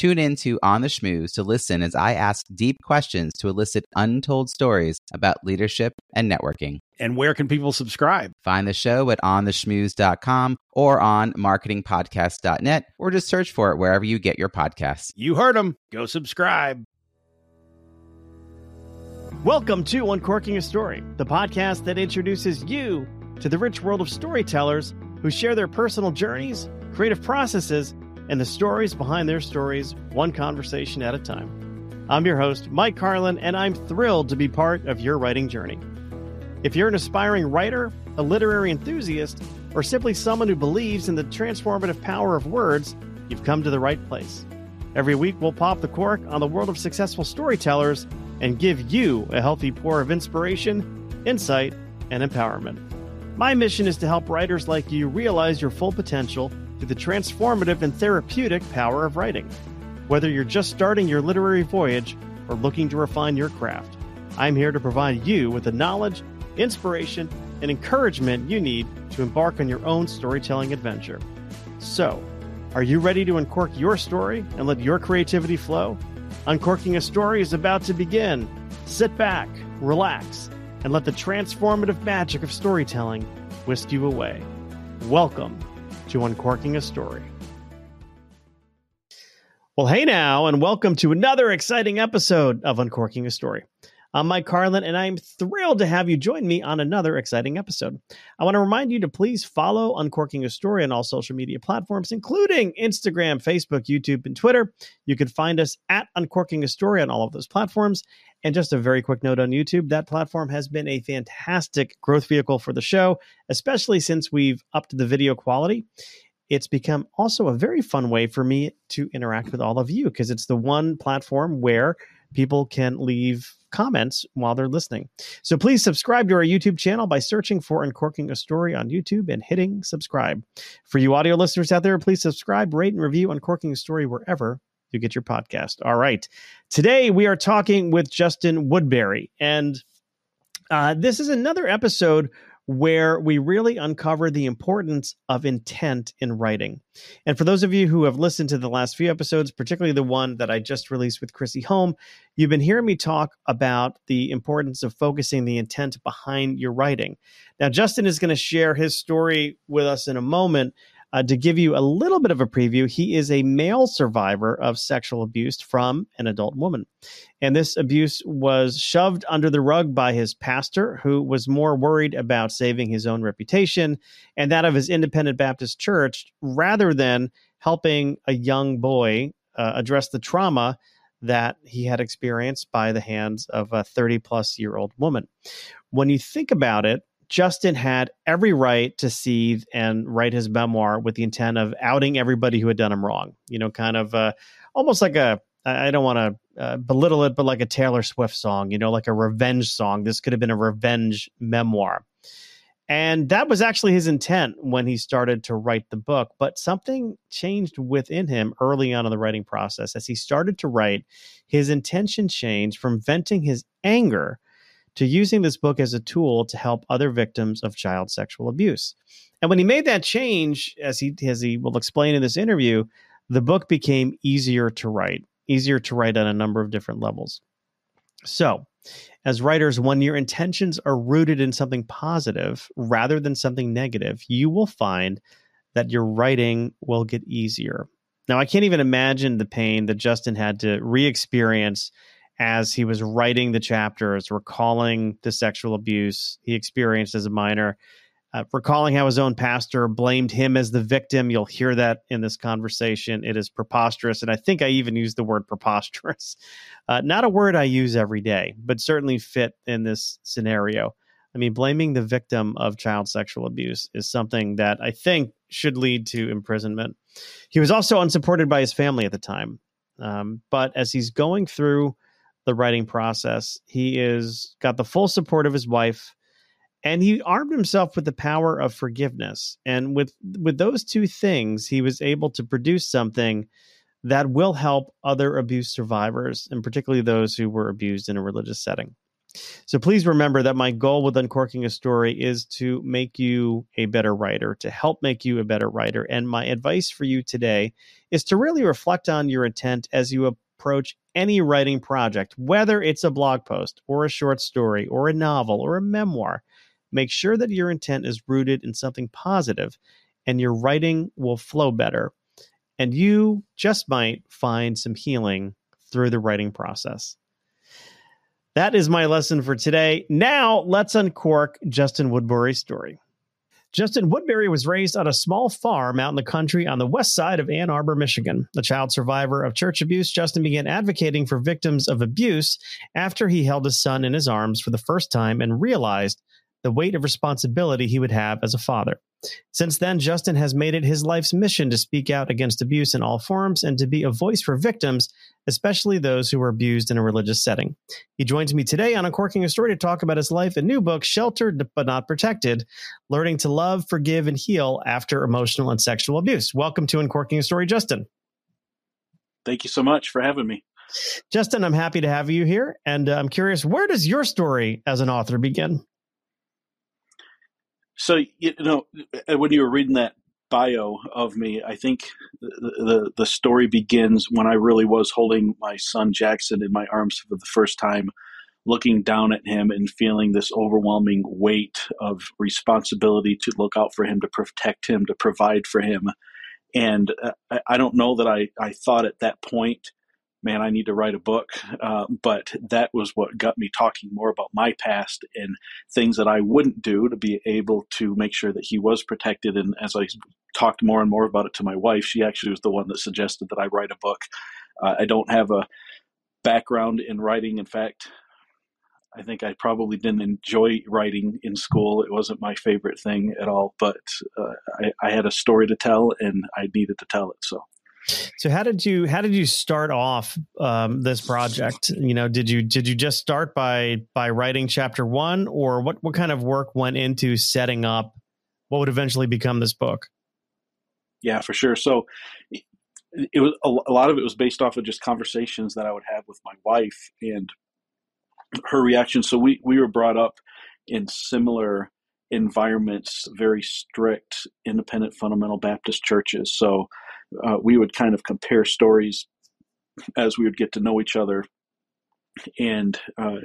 Tune in to On the Schmooze to listen as I ask deep questions to elicit untold stories about leadership and networking. And where can people subscribe? Find the show at ontheschmooze.com or on marketingpodcast.net or just search for it wherever you get your podcasts. You heard them. Go subscribe. Welcome to Uncorking a Story, the podcast that introduces you to the rich world of storytellers who share their personal journeys, creative processes, and the stories behind their stories, one conversation at a time. I'm your host, Mike Carlin, and I'm thrilled to be part of your writing journey. If you're an aspiring writer, a literary enthusiast, or simply someone who believes in the transformative power of words, you've come to the right place. Every week, we'll pop the cork on the world of successful storytellers and give you a healthy pour of inspiration, insight, and empowerment. My mission is to help writers like you realize your full potential to the transformative and therapeutic power of writing. Whether you're just starting your literary voyage or looking to refine your craft, I'm here to provide you with the knowledge, inspiration, and encouragement you need to embark on your own storytelling adventure. So, are you ready to uncork your story and let your creativity flow? Uncorking a story is about to begin. Sit back, relax, and let the transformative magic of storytelling whisk you away. Welcome to Uncorking a Story. Well, hey now, and welcome to another exciting episode of Uncorking a Story. I'm Mike Carlin, and I'm thrilled to have you join me on another exciting episode. I want to remind you to please follow Uncorking a Story on all social media platforms, including Instagram, Facebook, YouTube, and Twitter. You can find us at Uncorking a Story on all of those platforms. And just a very quick note on YouTube that platform has been a fantastic growth vehicle for the show, especially since we've upped the video quality. It's become also a very fun way for me to interact with all of you because it's the one platform where people can leave comments while they're listening. So please subscribe to our YouTube channel by searching for Uncorking a Story on YouTube and hitting subscribe. For you audio listeners out there, please subscribe, rate, and review Uncorking a Story wherever you get your podcast. All right. Today we are talking with Justin Woodbury. And uh, this is another episode where we really uncover the importance of intent in writing. And for those of you who have listened to the last few episodes, particularly the one that I just released with Chrissy Home, you've been hearing me talk about the importance of focusing the intent behind your writing. Now, Justin is going to share his story with us in a moment. Uh, to give you a little bit of a preview, he is a male survivor of sexual abuse from an adult woman. And this abuse was shoved under the rug by his pastor, who was more worried about saving his own reputation and that of his independent Baptist church rather than helping a young boy uh, address the trauma that he had experienced by the hands of a 30 plus year old woman. When you think about it, Justin had every right to seethe and write his memoir with the intent of outing everybody who had done him wrong. You know, kind of uh, almost like a I don't want to uh, belittle it, but like a Taylor Swift song, you know, like a revenge song. This could have been a revenge memoir. And that was actually his intent when he started to write the book. But something changed within him early on in the writing process. As he started to write, his intention changed from venting his anger to using this book as a tool to help other victims of child sexual abuse. And when he made that change, as he as he will explain in this interview, the book became easier to write, easier to write on a number of different levels. So, as writers, when your intentions are rooted in something positive rather than something negative, you will find that your writing will get easier. Now, I can't even imagine the pain that Justin had to re experience as he was writing the chapters, recalling the sexual abuse he experienced as a minor, uh, recalling how his own pastor blamed him as the victim. You'll hear that in this conversation. It is preposterous. And I think I even used the word preposterous. Uh, not a word I use every day, but certainly fit in this scenario. I mean, blaming the victim of child sexual abuse is something that I think should lead to imprisonment. He was also unsupported by his family at the time. Um, but as he's going through the writing process. He is got the full support of his wife and he armed himself with the power of forgiveness. And with with those two things, he was able to produce something that will help other abuse survivors, and particularly those who were abused in a religious setting. So please remember that my goal with Uncorking a Story is to make you a better writer, to help make you a better writer. And my advice for you today is to really reflect on your intent as you approach any writing project, whether it's a blog post or a short story or a novel or a memoir. Make sure that your intent is rooted in something positive and your writing will flow better. And you just might find some healing through the writing process. That is my lesson for today. Now, let's uncork Justin Woodbury's story. Justin Woodbury was raised on a small farm out in the country on the west side of Ann Arbor, Michigan. A child survivor of church abuse, Justin began advocating for victims of abuse after he held his son in his arms for the first time and realized the weight of responsibility he would have as a father. Since then, Justin has made it his life's mission to speak out against abuse in all forms and to be a voice for victims, especially those who were abused in a religious setting. He joins me today on Uncorking a Story to talk about his life and new book, Sheltered but Not Protected Learning to Love, Forgive, and Heal After Emotional and Sexual Abuse. Welcome to Uncorking a Story, Justin. Thank you so much for having me. Justin, I'm happy to have you here. And uh, I'm curious, where does your story as an author begin? So you know, uh, when you were reading that bio of me, I think the, the, the story begins when I really was holding my son Jackson in my arms for the first time, looking down at him and feeling this overwhelming weight of responsibility to look out for him, to protect him, to provide for him. And uh, I don't know that I, I thought at that point man, I need to write a book. Uh, but that was what got me talking more about my past and things that I wouldn't do to be able to make sure that he was protected. And as I talked more and more about it to my wife, she actually was the one that suggested that I write a book. Uh, I don't have a background in writing. In fact, I think I probably didn't enjoy writing in school. It wasn't my favorite thing at all, but uh, I, I had a story to tell and I needed to tell it. So so how did you how did you start off um, this project? You know, did you did you just start by by writing chapter one, or what what kind of work went into setting up what would eventually become this book? Yeah, for sure. So it was a lot of it was based off of just conversations that I would have with my wife and her reaction. So we we were brought up in similar environments, very strict independent fundamental Baptist churches. So uh, we would kind of compare stories as we would get to know each other. And uh,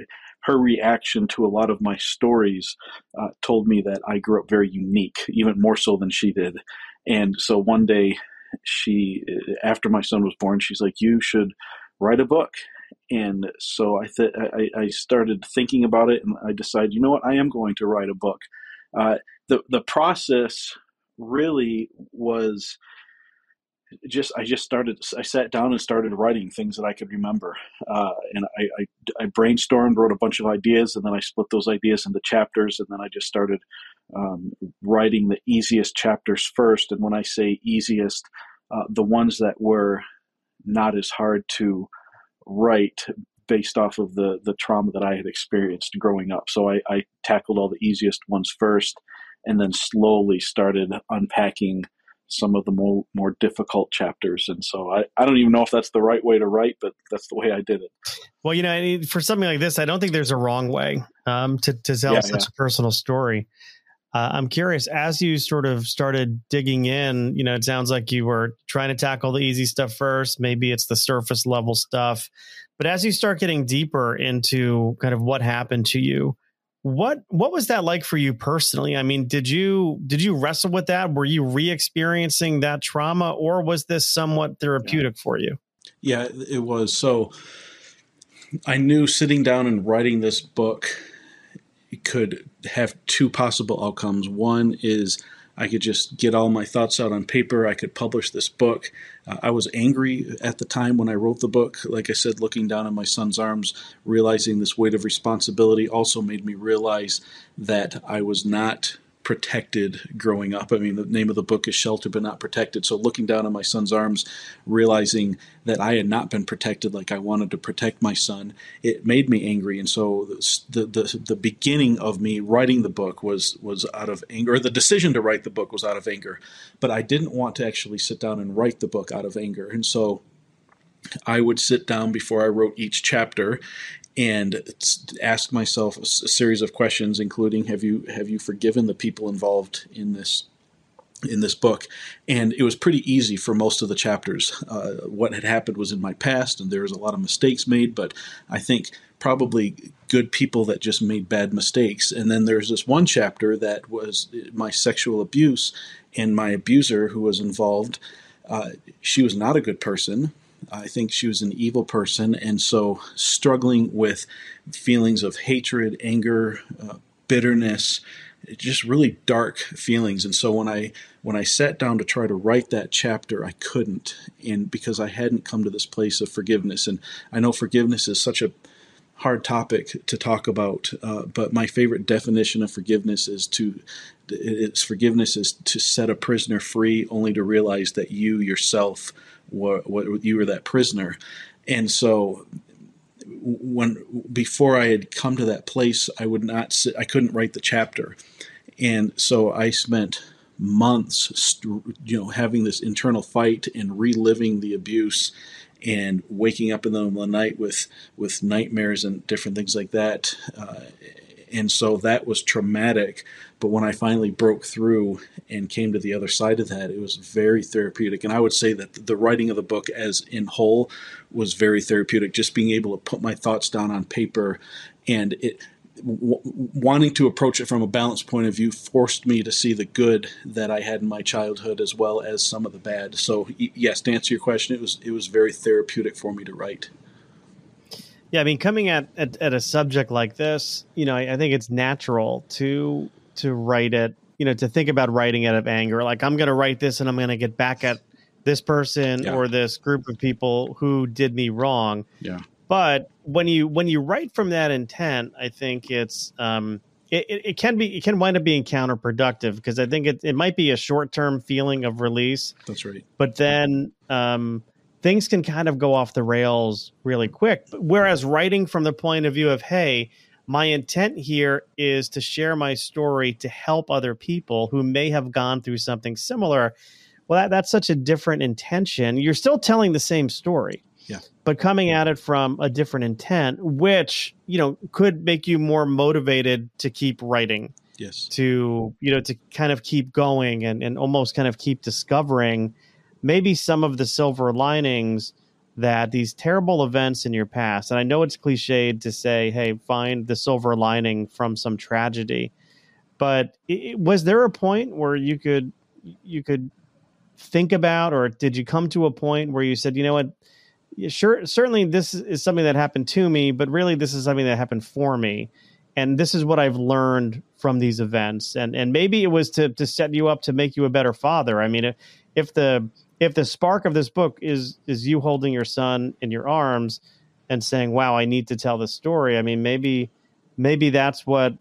her reaction to a lot of my stories uh, told me that I grew up very unique, even more so than she did. And so one day, she, after my son was born, she's like, "You should write a book." And so I, th- I, I started thinking about it, and I decided, you know what, I am going to write a book. Uh, the the process really was just I just started. I sat down and started writing things that I could remember, uh, and I, I, I, brainstormed, wrote a bunch of ideas, and then I split those ideas into chapters, and then I just started um, writing the easiest chapters first. And when I say easiest, uh, the ones that were not as hard to write based off of the the trauma that I had experienced growing up. So I, I tackled all the easiest ones first, and then slowly started unpacking some of the more more difficult chapters and so I, I don't even know if that's the right way to write but that's the way i did it well you know for something like this i don't think there's a wrong way um, to, to tell yeah, such yeah. a personal story uh, i'm curious as you sort of started digging in you know it sounds like you were trying to tackle the easy stuff first maybe it's the surface level stuff but as you start getting deeper into kind of what happened to you what what was that like for you personally? I mean, did you did you wrestle with that? Were you re-experiencing that trauma or was this somewhat therapeutic yeah. for you? Yeah, it was. So I knew sitting down and writing this book could have two possible outcomes. One is I could just get all my thoughts out on paper. I could publish this book. I was angry at the time when I wrote the book. Like I said, looking down on my son's arms, realizing this weight of responsibility also made me realize that I was not protected growing up. I mean, the name of the book is Sheltered but Not Protected. So looking down on my son's arms, realizing that I had not been protected like I wanted to protect my son, it made me angry. And so the the, the beginning of me writing the book was was out of anger. Or the decision to write the book was out of anger, but I didn't want to actually sit down and write the book out of anger. And so I would sit down before I wrote each chapter and ask myself a, series of questions, including have you have you forgiven the people involved in this in this book, and it was pretty easy for most of the chapters. Uh, what had happened was in my past, and there was a lot of mistakes made, but I think probably good people that just made bad mistakes. And then there's this one chapter that was my sexual abuse, and my abuser who was involved. Uh, she was not a good person. I think she was an evil person, and so struggling with feelings of hatred, anger, uh, bitterness, just really dark feelings. And so when I when I sat down to try to write that chapter, I couldn't, and because I hadn't come to this place of forgiveness. And I know forgiveness is such a hard topic to talk about, uh, but my favorite definition of forgiveness is to it's forgiveness is to set a prisoner free, only to realize that you yourself what, you were that prisoner. And so when before I had come to that place, I would not sit, I couldn't write the chapter. And so I spent months, you know, having this internal fight and reliving the abuse and waking up in the middle of the night with, with nightmares and different things like that. Uh, and so that was traumatic. But when I finally broke through and came to the other side of that, it was very therapeutic. And I would say that the writing of the book as in whole was very therapeutic. Just being able to put my thoughts down on paper and it wanting to approach it from a balanced point of view forced me to see the good that I had in my childhood as well as some of the bad. So yes, to answer your question, it was it was very therapeutic for me to write. Yeah, I mean, coming at, at, at a subject like this, you know, I, I, think it's natural to to write it, you know, to think about writing out of anger. Like, I'm going to write this, and I'm going to get back at this person yeah. or this group of people who did me wrong. Yeah. But when you when you write from that intent, I think it's um, it, it, it, can be it can wind up being counterproductive because I think it, it might be a short term feeling of release. That's right. But then um, things can kind of go off the rails really quick. Whereas writing from the point of view of, hey, my intent here is to share my story to help other people who may have gone through something similar. Well, that, that's such a different intention. You're still telling the same story. Yeah. But coming at it from a different intent, which, you know, could make you more motivated to keep writing. Yes. To, you know, to kind of keep going and, and almost kind of keep discovering maybe some of the silver linings that these terrible events in your past, and I know it's cliched to say, hey, find the silver lining from some tragedy, but it, was there a point where you could you could think about, or did you come to a point where you said, you know what, sure, certainly this is something that happened to me, but really this is something that happened for me, and this is what I've learned from these events, and and maybe it was to to set you up to make you a better father. I mean, if, if the if the spark of this book is is you holding your son in your arms and saying, "Wow, I need to tell this story," I mean, maybe maybe that's what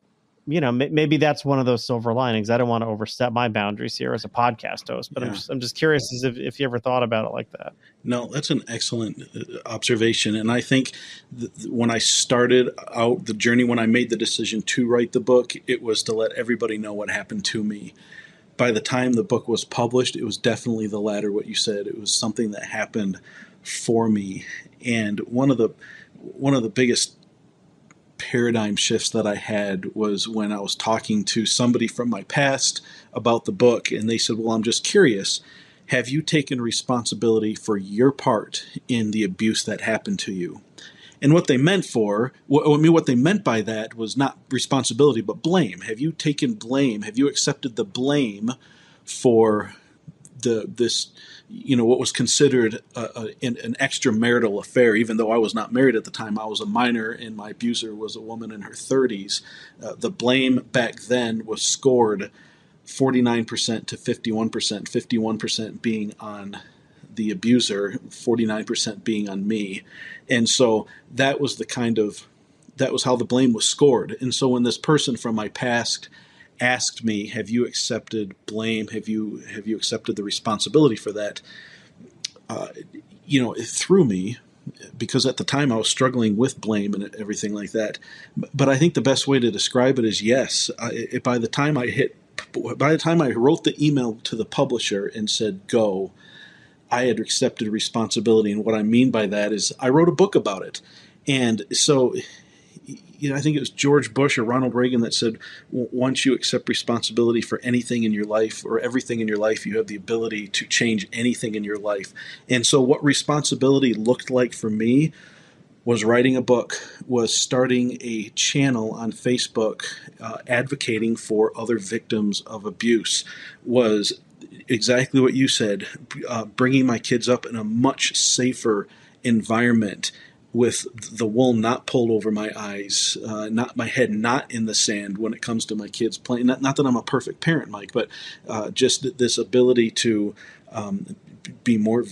you know. Maybe that's one of those silver linings. I don't want to overstep my boundaries here as a podcast host, but yeah. I'm just I'm just curious as if, if you ever thought about it like that. No, that's an excellent uh, observation, and I think when I started out the journey, when I made the decision to write the book, it was to let everybody know what happened to me by the time the book was published, it was definitely the latter. What you said, it was something that happened for me, and one of the one of the biggest paradigm shifts that I had was when I was talking to somebody from my past about the book, and they said, "Well, I'm just curious." Have you taken responsibility for your part in the abuse that happened to you? And what they meant for, I mean, what they meant by that was not responsibility, but blame. Have you taken blame? Have you accepted the blame for the this, you know, what was considered a, a, an extramarital affair? Even though I was not married at the time, I was a minor, and my abuser was a woman in her 30s. Uh, the blame back then was scored 49% to 51%, 51% being on the abuser, 49% being on me. And so that was the kind of that was how the blame was scored. And so when this person from my past asked me, "Have you accepted blame? Have you have you accepted the responsibility for that?" Uh, you know, it threw me because at the time I was struggling with blame and everything like that. But I think the best way to describe it is yes. I, by the time I hit, by the time I wrote the email to the publisher and said go, I had accepted responsibility. And what I mean by that is I wrote a book about it. And so you know, I think it was George Bush or Ronald Reagan that said, once you accept responsibility for anything in your life or everything in your life, you have the ability to change anything in your life. And so, what responsibility looked like for me was writing a book, was starting a channel on Facebook uh, advocating for other victims of abuse, was exactly what you said, uh, bringing my kids up in a much safer environment with the wool not pulled over my eyes, uh, not my head not in the sand when it comes to my kids playing. Not, not that I'm a perfect parent, Mike, but uh, just this ability to um, be more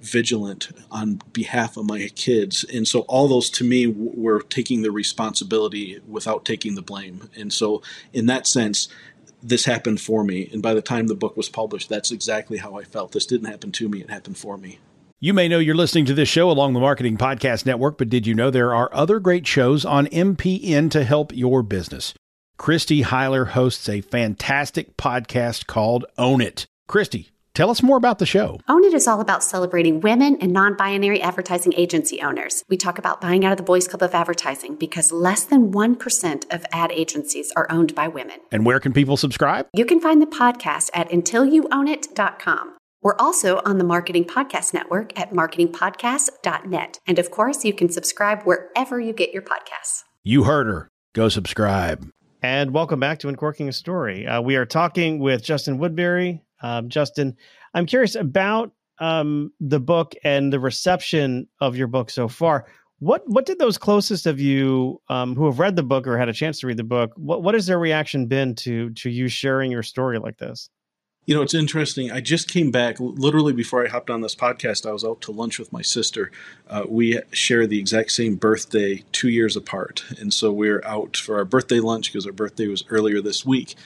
vigilant on behalf of my kids. And so all those to me were taking the responsibility without taking the blame. And so in that sense, this happened for me. And by the time the book was published, that's exactly how I felt. This didn't happen to me, it happened for me. You may know you're listening to this show along the Marketing Podcast Network, but did you know there are other great shows on MPN to help your business? Christy Heiler hosts a fantastic podcast called Own It. Christy, tell us more about the show. Own It is all about celebrating women and non binary advertising agency owners. We talk about buying out of the Boys Club of Advertising because less than 1% of ad agencies are owned by women. And where can people subscribe? You can find the podcast at untilyouownit.com. We're also on the Marketing Podcast Network at marketingpodcast.net. And of course, you can subscribe wherever you get your podcasts. You heard her. Go subscribe. And welcome back to Uncorking a Story. Uh, we are talking with Justin Woodbury. Um, Justin, I'm curious about um, the book and the reception of your book so far. What what did those closest of you um, who have read the book or had a chance to read the book? What what has their reaction been to to you sharing your story like this? You know, it's interesting. I just came back literally before I hopped on this podcast. I was out to lunch with my sister. Uh, we share the exact same birthday, two years apart. And so we are out for our birthday lunch because our birthday was earlier this week.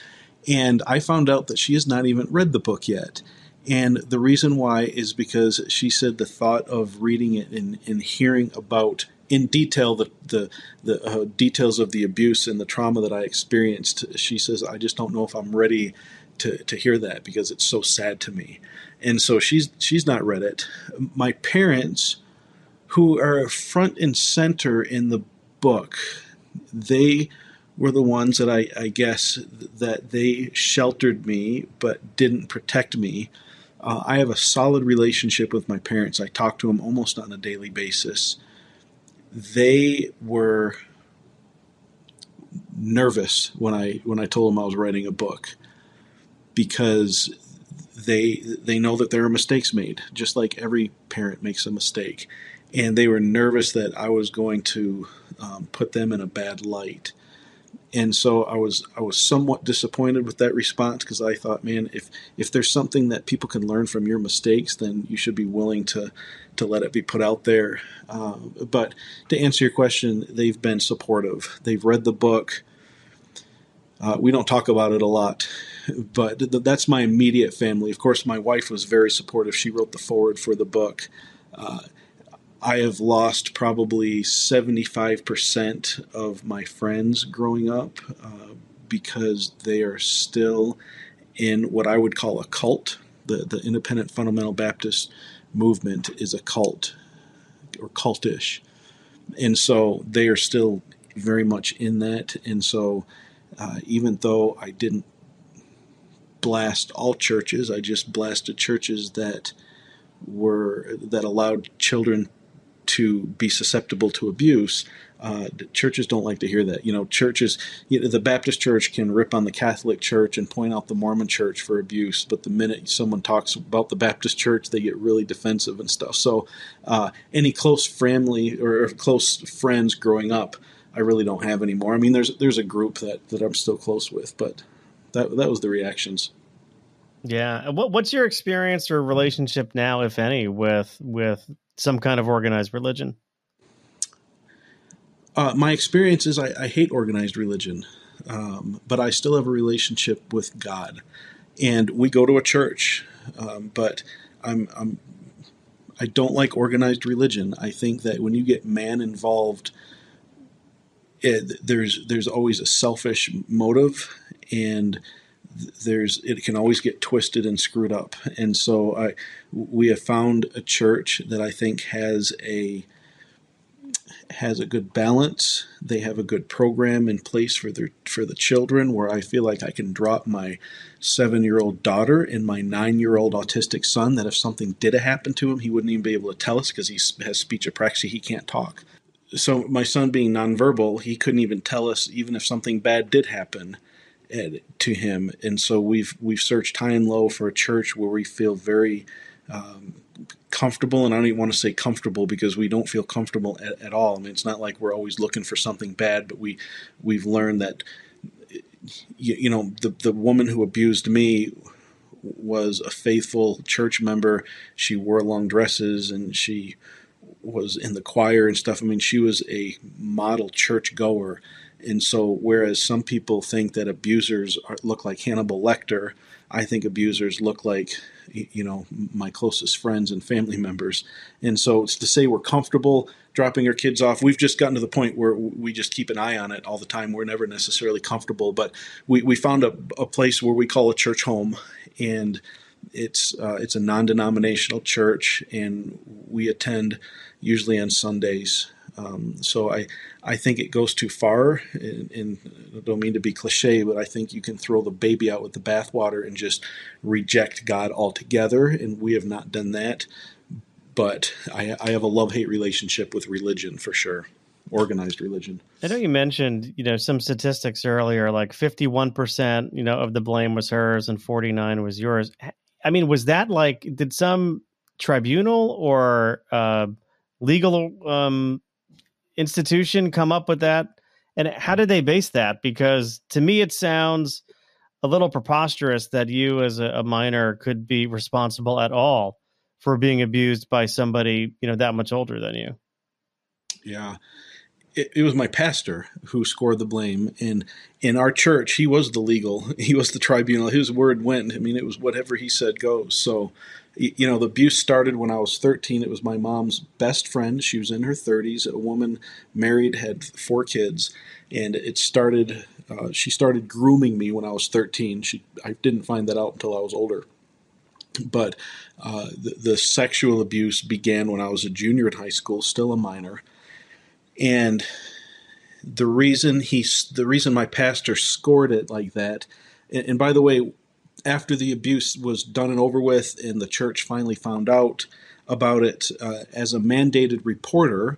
And I found out that she has not even read the book yet. And the reason why is because she said the thought of reading it and, and hearing about in detail the the, the uh, details of the abuse and the trauma that I experienced. She says, "I just don't know if I'm ready to, to hear that because it's so sad to me. And so she's she's not read it. My parents, who are front and center in the book, they were the ones that I, I guess that they sheltered me but didn't protect me. Uh, I have a solid relationship with my parents. I talk to them almost on a daily basis. They were nervous when I when I told them I was writing a book because they they know that there are mistakes made, just like every parent makes a mistake, and they were nervous that I was going to um, put them in a bad light, and so I was I was somewhat disappointed with that response because I thought, man, if if there's something that people can learn from your mistakes, then you should be willing to to let it be put out there. Uh, but to answer your question, they've been supportive. They've read the book. Uh, we don't talk about it a lot but th- that's my immediate family. Of course, my wife was very supportive. She wrote the foreword for the book. Uh, I have lost probably 75% of my friends growing up uh, because they are still in what I would call a cult. The, the Independent Fundamental Baptist movement is a cult or cultish. And so they are still very much in that. And so uh, even though I didn't blast all churches. I just blasted churches that were that allowed children to be susceptible to abuse. Uh, churches don't like to hear that. You know, churches, you know, the Baptist church can rip on the Catholic church and point out the Mormon church for abuse, but the minute someone talks about the Baptist church, they get really defensive and stuff. So, uh, any close family or close friends growing up, I really don't have anymore. I mean, there's there's a group that that I'm still close with, but that that was the reactions. Yeah. What what's your experience or relationship now, if any, with with some kind of organized religion? Uh, my experience is I, I, hate organized religion. um, but I still have a relationship with God, and we go to a church. Um, but I'm, I'm I don't like organized religion. I think that when you get man involved, it, there's there's always a selfish motive, and there's it can always get twisted and screwed up. And so I we have found a church that I think has a has a good balance. They have a good program in place for their for the children where I feel like I can drop my 7-year-old daughter and my 9-year-old autistic son that if something did happen to him, he wouldn't even be able to tell us because he has speech apraxia, he can't talk. So my son being nonverbal, he couldn't even tell us even if something bad did happen to him. And so we've we've searched high and low for a church where we feel very um, comfortable. And i don't even want to say comfortable because we don't feel comfortable at, at, all. I mean it's not like we're always looking for something bad but we we've learned that you, you know the the woman who abused me was a faithful church member. She wore long dresses and she was in the choir and stuff. I mean she was a model church goer and so whereas some people think that abusers are, look like hannibal lecter i think abusers look like you know my closest friends and family members. And so it's to say we're comfortable dropping our kids off. We've just gotten to the point where we just keep an eye on it all the time. We're never necessarily comfortable but we, we found a, a place where we call a church home. And it's uh, it's a non-denominational church and we attend usually on sundays um, so I, I think it goes too far, and, and, I don't mean to be cliche, but I think you can throw the baby out with the bathwater and just reject God altogether, and we have not done that. But I, I have a love hate relationship with religion for sure, organized religion. I know you mentioned you know some statistics earlier, like fifty one percent, you know, of the blame was hers and forty nine was yours. I mean, was that like did some tribunal or uh, legal um, institution come up with that? And how did they base that? Because to me, it sounds a little preposterous that you, as a, a minor, could be responsible at all for being abused by somebody you know that much older than you. Yeah, it, it, was my pastor who scored the blame. And in our church, he was the legal, he was the tribunal. His word went. I mean, it was whatever he said goes. So you know, the abuse started when I was 13. It was my mom's best friend. She was in her 30s, a woman married, had four kids, and it started. Uh, she started grooming me when I was 13. She, I didn't find that out until I was older. But uh, the, the sexual abuse began when I was a junior in high school, still a minor, and the reason he, the reason my pastor scored it like that, and, and by the way, after the abuse was done and over with, and the church finally found out about it, uh, as a mandated reporter,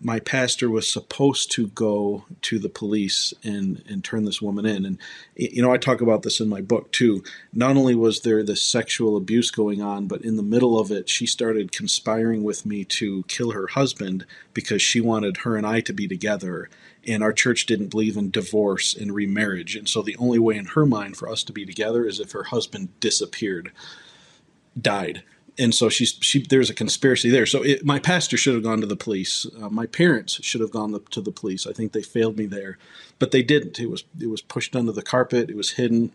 my pastor was supposed to go to the police and and turn this woman in. And you know I talk about this in my book too. Not only was there this sexual abuse going on but in the middle of it she started conspiring with me to kill her husband because she wanted her and I to be together and our church didn't believe in divorce and remarriage. And so the only way in her mind for us to be together is if her husband disappeared died. And so she's she there's a conspiracy there. So it, my pastor should have gone to the police. Uh, my parents should have gone to the police. I think they failed me there but they didn't. It was it was pushed under the carpet. It was hidden.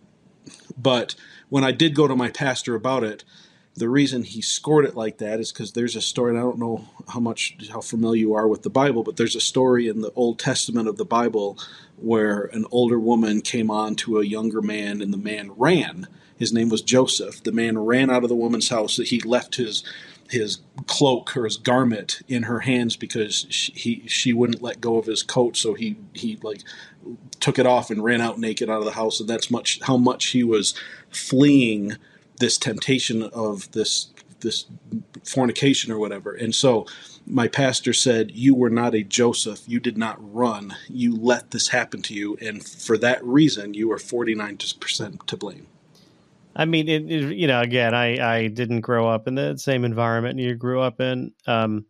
But when i did go to my pastor about it the reason he scored it like that is because there's a story, and I don't know how much how familiar you are with the Bible, but there's a story in the Old Testament of the Bible where an older woman came on to a younger man, and the man ran. His name was Joseph. The man ran out of the woman's house. That He left his his cloak or his garment in her hands because she, he she wouldn't let go of his coat, so he he like took it off and ran out naked out of the house, and that's much how much he was fleeing this temptation of this this fornication or whatever. And so my pastor said, You were not a Joseph. You did not run. You let this happen to you. And for that reason, you are 49% to blame. I mean, it, it, you know, again, I, I didn't grow up in the same environment you grew up in. Um,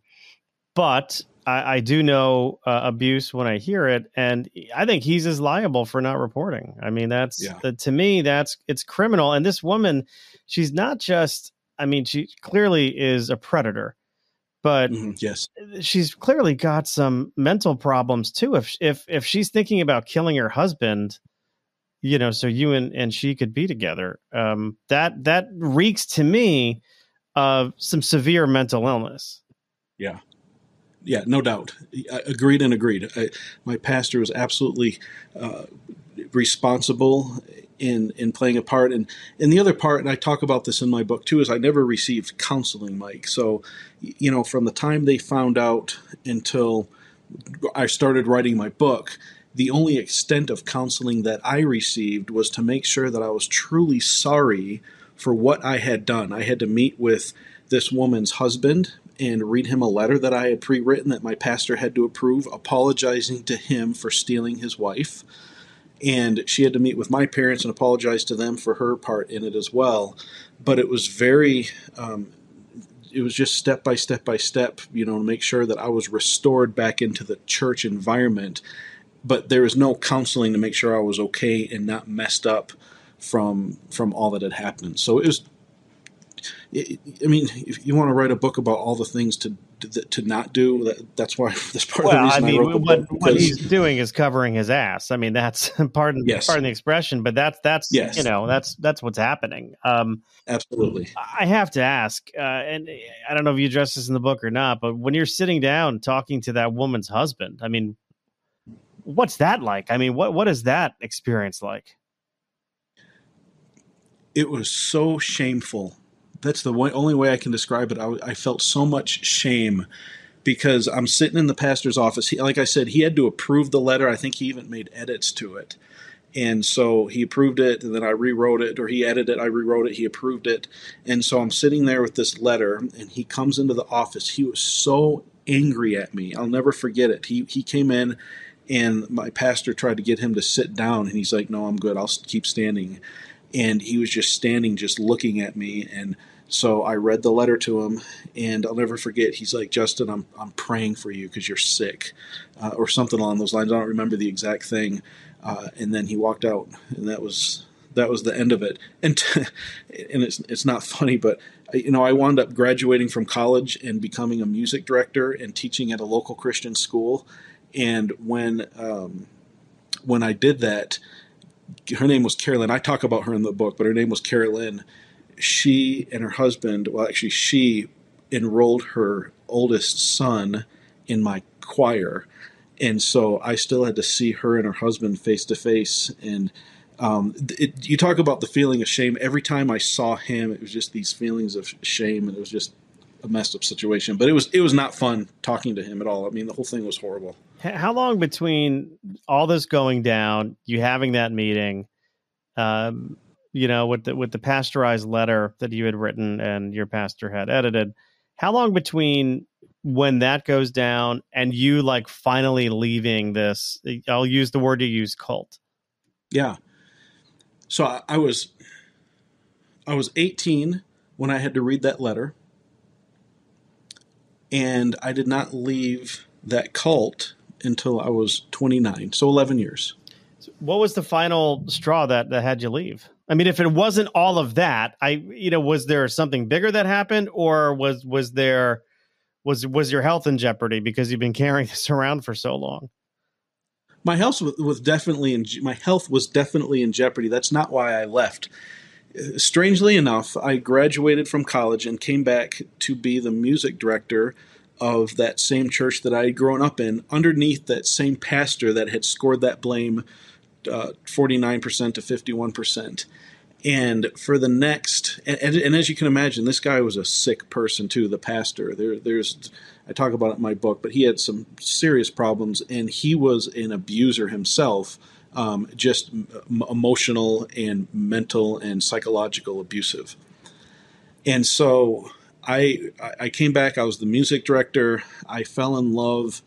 but I, I do know uh, abuse when I hear it, and I think he's as liable for not reporting. I mean, that's yeah. the, to me that's it's criminal. And this woman, she's not just. I mean, she clearly is a predator, but mm-hmm, yes, she's clearly got some mental problems too. If if if she's thinking about killing her husband, you know, so you and, and she could be together. Um, that that reeks to me of some severe mental illness. Yeah, yeah, no doubt. agreed and agreed. I, my pastor was absolutely uh, responsible in in playing a part, and and the other part, and I talk about this in my book too, is I never received counseling, Mike. So, you know, from the time they found out until I started writing my book, the only extent of counseling that I received was to make sure that I was truly sorry for what I had done. I had to meet with this woman's husband and read him a letter that I had pre written that my pastor had to approve, apologizing to him for stealing his wife. And she had to meet with my parents and apologize to them for her part in it as well. But it was very, um, it was just step by step by step, you know, to make sure that I was restored back into the church environment but there was no counseling to make sure I was okay and not messed up from from all that had happened. So it was. It, I mean, if you want to write a book about all the things to to not do, that, that's why that's part well, of the reason I, mean, I wrote the what, book. What he's doing is covering his ass. I mean, that's pardon yes. pardon the expression, but that's that's yes. you know that's that's what's happening. Um, Absolutely. I have to ask, uh, and I don't know if you address this in the book or not, but when you're sitting down talking to that woman's husband, I mean, what's that like? I mean, what what is that experience like? It was so shameful. That's the only way I can describe it. I, I, felt so much shame because I'm sitting in the pastor's office. He, like I said, he had to approve the letter. I think he even made edits to it. And so he approved it, and then I rewrote it, or he edited it, I rewrote it, he approved it. And so I'm sitting there with this letter, and he comes into the office. He was so angry at me. I'll never forget it. He, he came in and my pastor tried to get him to sit down, and he's like, "No, I'm good. I'll keep standing." And he was just standing, just looking at me. And so I read the letter to him, and I'll never forget. He's like, "Justin, I'm I'm praying for you because you're sick," uh, or something along those lines. I don't remember the exact thing. Uh, and then he walked out, and that was that was the end of it. And t- and it's it's not funny, but you know I wound up graduating from college and becoming a music director and teaching at a local Christian school. And when um, when I did that, her name was Carolyn. I talk about her in the book, but her name was Carolyn. She and her husband, well, actually, she enrolled her oldest son in my choir. And so I still had to see her and her husband face to face. And um, it, you talk about the feeling of shame. Every time I saw him, it was just these feelings of shame, and it was just a messed up situation. But it was it was not fun talking to him at all. I mean, the whole thing was horrible. How long between all this going down, you having that meeting, um, you know, with the with the pasteurized letter that you had written and your pastor had edited? How long between when that goes down and you like finally leaving this? Eh, I'll use the word you use, cult. Yeah. So I, I was I was 18 when I had to read that letter and I did not leave that cult until I was 29, so 11 years. What was the final straw that, that had you leave? I mean, if it wasn't all of that, I you know, was there something bigger that happened, or was was there was was your health in jeopardy because you've been carrying this around for so long? My health was definitely in my health was definitely in jeopardy. That's not why I left strangely enough, I graduated from college and came back to be the music director of that same church that I had grown up in, underneath that same pastor that had scored that blame uh, 49% to 51%. And for the next, and, and, as you can imagine, this guy was a sick person too. The pastor, there, there's, I talk about it in my book, but he had some serious problems, and he was an abuser himself um, just m- emotional and mental and psychological abusive. And so I I came back. I was the music director. I fell in love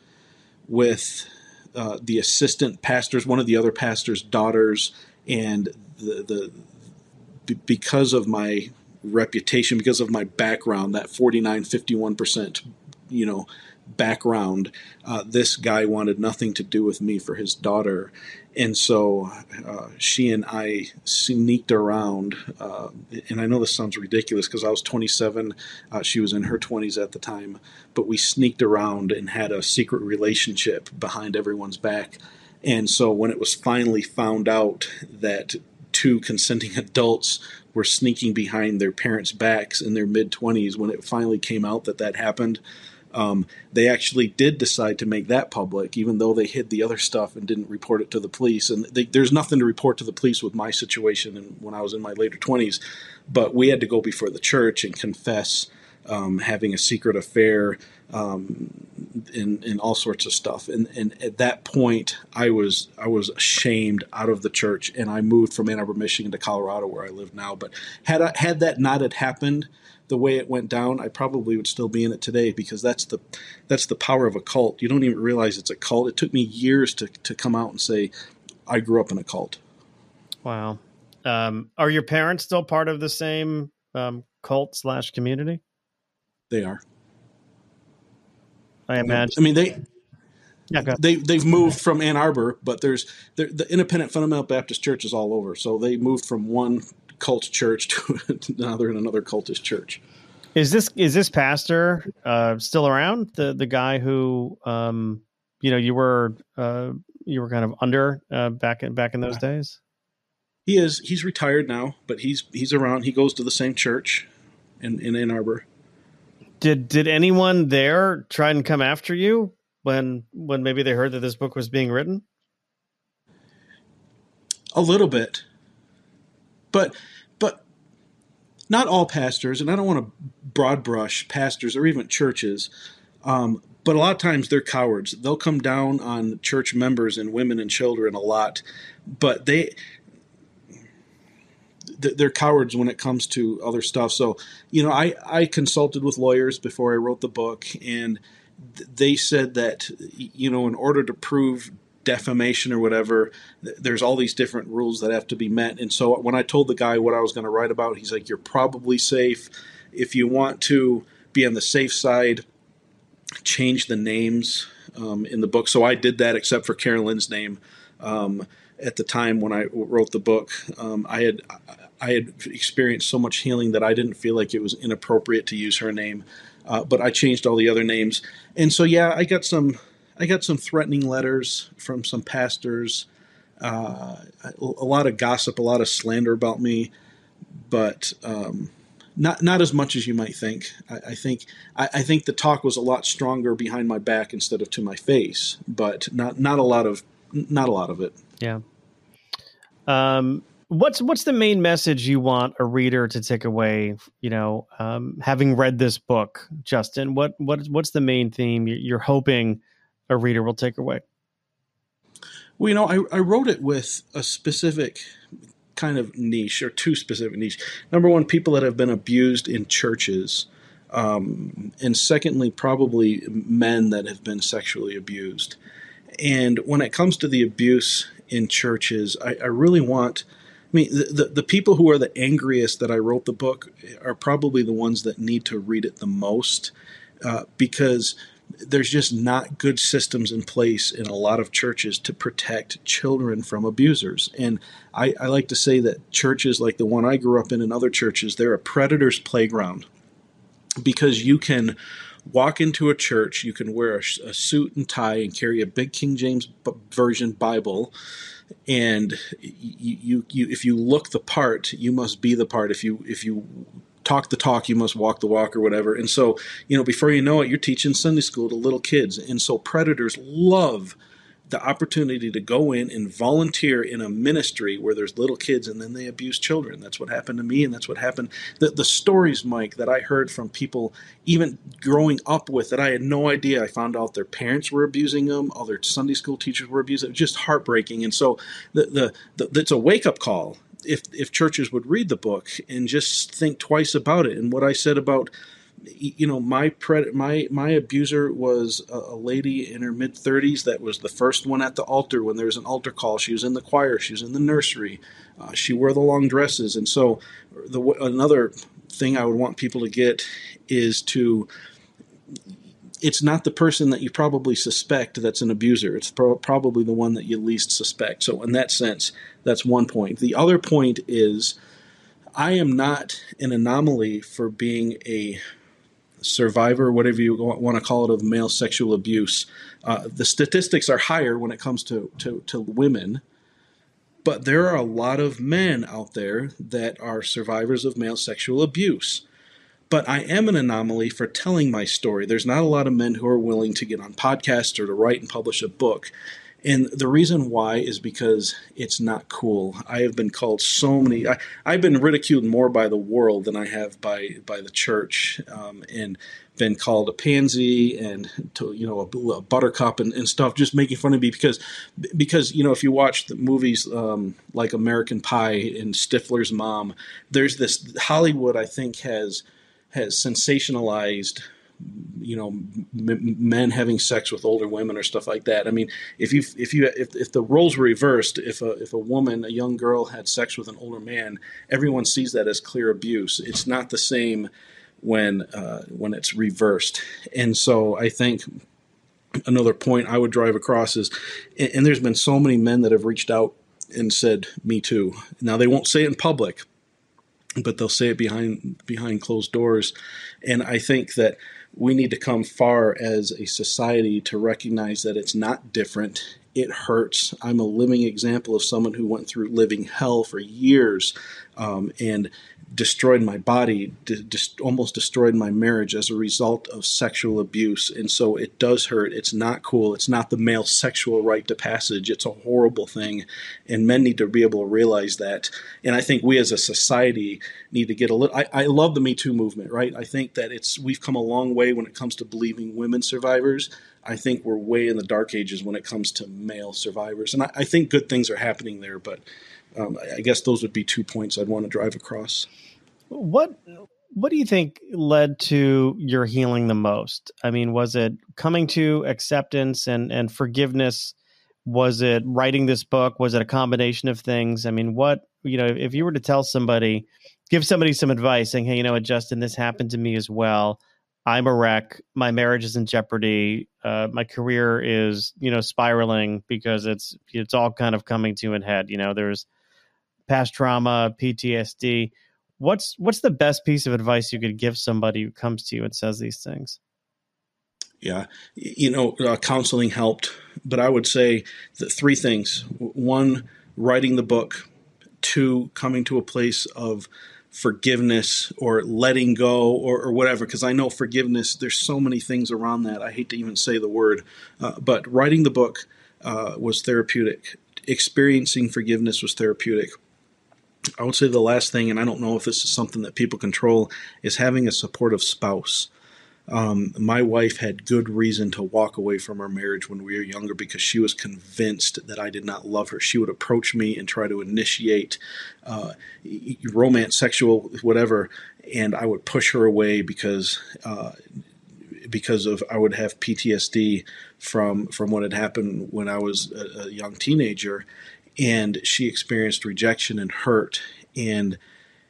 with uh, the assistant pastors, one of the other pastors' daughters, and the the because of my reputation, because of my background, that 49, 51 percent, you know, background, uh, this guy wanted nothing to do with me for his daughter, and so uh, she and I sneaked around. Uh, and I know this sounds ridiculous because I was 27, uh, she was in her 20s at the time, but we sneaked around and had a secret relationship behind everyone's back. And so when it was finally found out that two consenting adults were sneaking behind their parents' backs in their mid 20s, when it finally came out that that happened, um, they actually did decide to make that public, even though they hid the other stuff and didn't report it to the police. And they, there's nothing to report to the police with my situation and when I was in my later 20s. But we had to go before the church and confess um, having a secret affair um, and, and all sorts of stuff. And, and at that point, I was I was ashamed out of the church, and I moved from Ann Arbor, Michigan, to Colorado, where I live now. But had I, had that not had happened, the way it went down, I probably would still be in it today because that's the that's the power of a cult. You don't even realize it's a cult. It took me years to to come out and say I grew up in a cult. Wow. Um, are your parents still part of the same um, cult slash community? They are. I imagine. I mean, they yeah, they they've moved from Ann Arbor, but there's the Independent Fundamental Baptist Church is all over. So they moved from one cult church to another in another cultist church. Is this is this pastor uh, still around? The the guy who um, you know you were uh, you were kind of under uh, back in back in those days. He is. He's retired now, but he's he's around. He goes to the same church in in Ann Arbor. Did did anyone there try and come after you when when maybe they heard that this book was being written? A little bit. But but not all pastors, and I don't want to broad brush pastors or even churches. Um, but a lot of times they're cowards. They'll come down on church members and women and children a lot, but they they're cowards when it comes to other stuff. So, you know, I, I consulted with lawyers before I wrote the book, and they said that, you know, in order to prove defamation or whatever, there's all these different rules that have to be met. And so when I told the guy what I was going to write about, he's like, You're probably safe. If you want to be on the safe side, change the names um, in the book. So I did that, except for Carolyn's name. Um, at the time when I wrote the book, um, I had I had experienced so much healing that I didn't feel like it was inappropriate to use her name. Uh, but I changed all the other names, and so yeah, I got some I got some threatening letters from some pastors, uh, a lot of gossip, a lot of slander about me, but um, not not as much as you might think. I, I think I, I, think the talk was a lot stronger behind my back instead of to my face, but not not a lot of not a lot of it. Yeah. Um, what's what's the main message you want a reader to take away? You know, um, having read this book, Justin, what what what's the main theme you're hoping a reader will take away? Well, you know, I, I wrote it with a specific kind of niche or two specific niche. Number one, people that have been abused in churches. Um, and secondly, probably men that have been sexually abused. And when it comes to the abuse in churches, I, I really want. I mean, the, the, the people who are the angriest that I wrote the book are probably the ones that need to read it the most, uh, because there's just not good systems in place in a lot of churches to protect children from abusers. And I, I, like to say that churches like the one I grew up in and other churches, they're a predator's playground because you can walk into a church, you can wear a, a suit and tie and carry a big King James version Bible, and you, you, you if you look the part, you must be the part. If you if you talk the talk, you must walk the walk, or whatever. And so, you know, before you know it, you're teaching Sunday school to little kids, and so predators love the opportunity to go in and volunteer in a ministry where there's little kids and then they abuse children. That's what happened to me, and that's what happened. The, the stories, Mike, that I heard from people even growing up with that I had no idea. I found out their parents were abusing them, other Sunday school teachers were abusing them. Just heartbreaking. And so the, the, the it's a wake up call if if churches would read the book and just think twice about it. And what I said about you know my my my abuser was a, a lady in her mid 30s that was the first one at the altar when there was an altar call. She was in the choir. She was in the nursery. Uh, she wore the long dresses. And so the another thing i would want people to get is to it's not the person that you probably suspect that's an abuser it's pro- probably the one that you least suspect so in that sense that's one point the other point is I am not an anomaly for being a survivor, whatever you want to call it, of male sexual abuse. Uh, the statistics are higher when it comes to, to, to women, but there are a lot of men out there that are survivors of male sexual abuse. But I am an anomaly for telling my story. There's not a lot of men who are willing to get on podcasts or to write and publish a book. And the reason why is because it's not cool. I have been called so many. I, have been ridiculed more by the world than I have by by the church, um, and been called a pansy and to, you know a, a buttercup and, and, stuff, just making fun of me because because you know if you watch the movies um, like American Pie and Stifler's Mom, there's this Hollywood I think has has sensationalized you know m- men having sex with older women or stuff like that. I mean, if you if you if, if the roles were reversed, if a if a woman, a young girl, had sex with an older man, everyone sees that as clear abuse. It's not the same when uh, when it's reversed, and so I think another point I would drive across is, and, and there's been so many men that have reached out and said, "Me too." Now they won't say it in public, but they'll say it behind behind closed doors, and I think that we need to come far as a society to recognize that it's not different. It hurts. I'm a living example of someone who went through living hell for years um, and destroyed my body, just almost destroyed my marriage as a result of sexual abuse. And so it does hurt. It's not cool. It's not the male sexual right to passage. It's a horrible thing. And men need to be able to realize that. And I think we as a society need to get a little. I, I love the Me Too movement, right? I think that it's we've come a long way when it comes to believing women survivors. I think we're way in the dark ages when it comes to male survivors. And I, I think good things are happening there, but um, I guess those would be two points I'd want to drive across. What what do you think led to your healing the most? I mean, was it coming to acceptance and and forgiveness? Was it writing this book? Was it a combination of things? I mean, what you know, if you were to tell somebody, give somebody some advice, saying, "Hey, you know what, Justin, this happened to me as well. I'm a wreck. My marriage is in jeopardy. Uh, my career is, you know, spiraling because it's it's all kind of coming to an head. You know, there's past trauma, PTSD. What's what's the best piece of advice you could give somebody who comes to you and says these things? Yeah, you know, uh, counseling helped, but I would say three things: one, writing the book; two, coming to a place of forgiveness or letting go or, or whatever because i know forgiveness there's so many things around that i hate to even say the word uh, but writing the book uh, was therapeutic experiencing forgiveness was therapeutic I would say the last thing, and I don't know if this is something that people control, is having a supportive spouse. Um, my wife had good reason to walk away from our marriage when we were younger because she was convinced that I did not love her. She would approach me and try to initiate uh, romance, sexual, whatever, and I would push her away because uh, because of I would have PTSD from from what had happened when I was a, a young teenager, and she experienced rejection and hurt and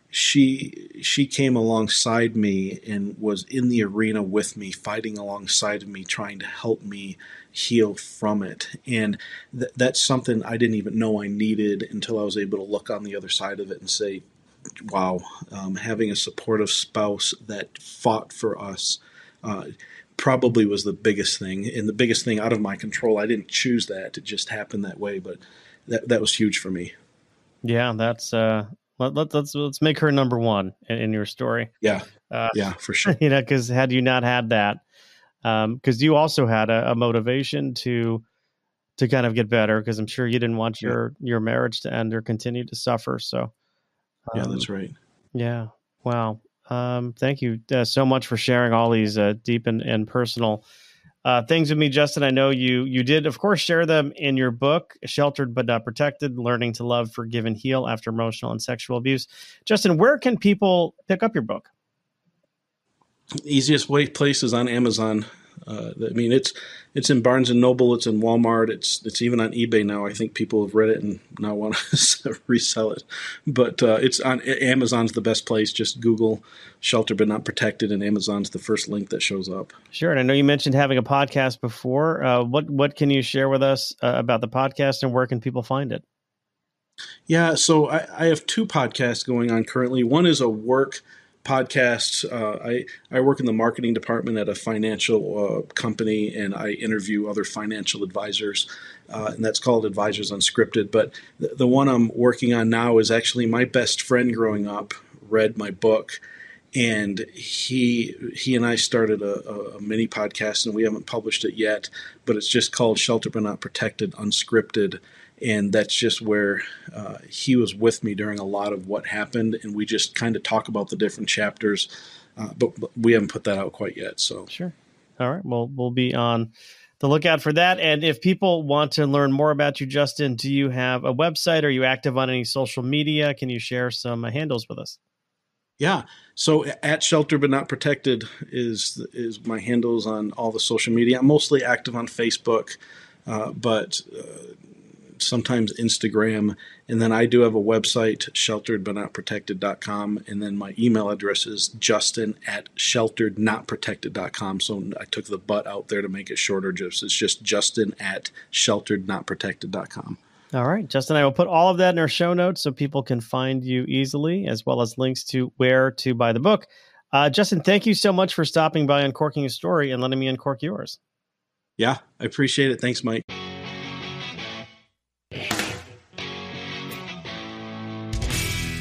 she she came alongside me and was in the arena with me fighting alongside of me trying to help me heal from it. And th- that's something i didn't even know i needed until i was able to look on the other side of it and say wow um, having a supportive spouse that fought for us uh, probably was the biggest thing. And the biggest thing out of my control i didn't choose that. It just happened that way. But that that was huge for me. Yeah, that's uh let, let, let's let's make her number one in, in your story. Yeah, uh, yeah, for sure. You know, because had you not had that, um, because um, you also had a, a, motivation to to kind of get better, because I'm sure you didn't want your yeah. your marriage to end or continue to suffer. So, um, yeah, that's right. Yeah. Wow. Um, thank you uh, so much for sharing all these uh, deep and, and personal uh, things with me, Justin. I know you you did, of course, share them in your book, "Sheltered but Not Protected: Learning to Love, Forgive, and Heal After Emotional and Sexual Abuse." Justin, where can people pick up your book? Easiest way place is on Amazon. Uh, I mean, it's it's in Barnes and Noble, it's in Walmart, it's it's even on eBay now. I think people have read it and now want to resell it. But uh, it's on Amazon's the best place. Just Google "shelter but not protected," and Amazon's the first link that shows up. Sure. And I know you mentioned having a podcast before. Uh, what what can you share with us uh, about the podcast and where can people find it? Yeah, so I, I have two podcasts going on currently. One is a work podcasts. Uh, I I work in the marketing department at a financial uh, company, and I interview other financial advisors, uh, and that's called Advisors Unscripted. But the, the one I'm working on now is actually my best friend growing up read my book and he he and I started a, a, mini podcast, and we haven't published it yet, but it's just called Shelter but Not Protected Unscripted, and that's just where uh, he was with me during a lot of what happened, and we just kind of talk about the different chapters, uh, but, but, we haven't put that out quite yet. So sure, all right, well we'll be on the lookout for that. And if people want to learn more about you, Justin, do you have a website? Are you active on any social media? Can you share some uh, handles with us? Yeah. So at Shelter but Not Protected is is my handles on all the social media. I'm mostly active on Facebook, uh, but uh, sometimes Instagram. And then I do have a website, shelteredbutnotprotected.com. And then my email address is justin at shelterednotprotected.com. So I took the but out there to make it shorter. Just It's just justin at shelterednotprotected.com. All right, Justin, I will put all of that in our show notes so people can find you easily, as well as links to where to buy the book. Uh, Justin, thank you so much for stopping by Uncorking a Story and letting me uncork yours. Yeah, I appreciate it. Thanks, Mike.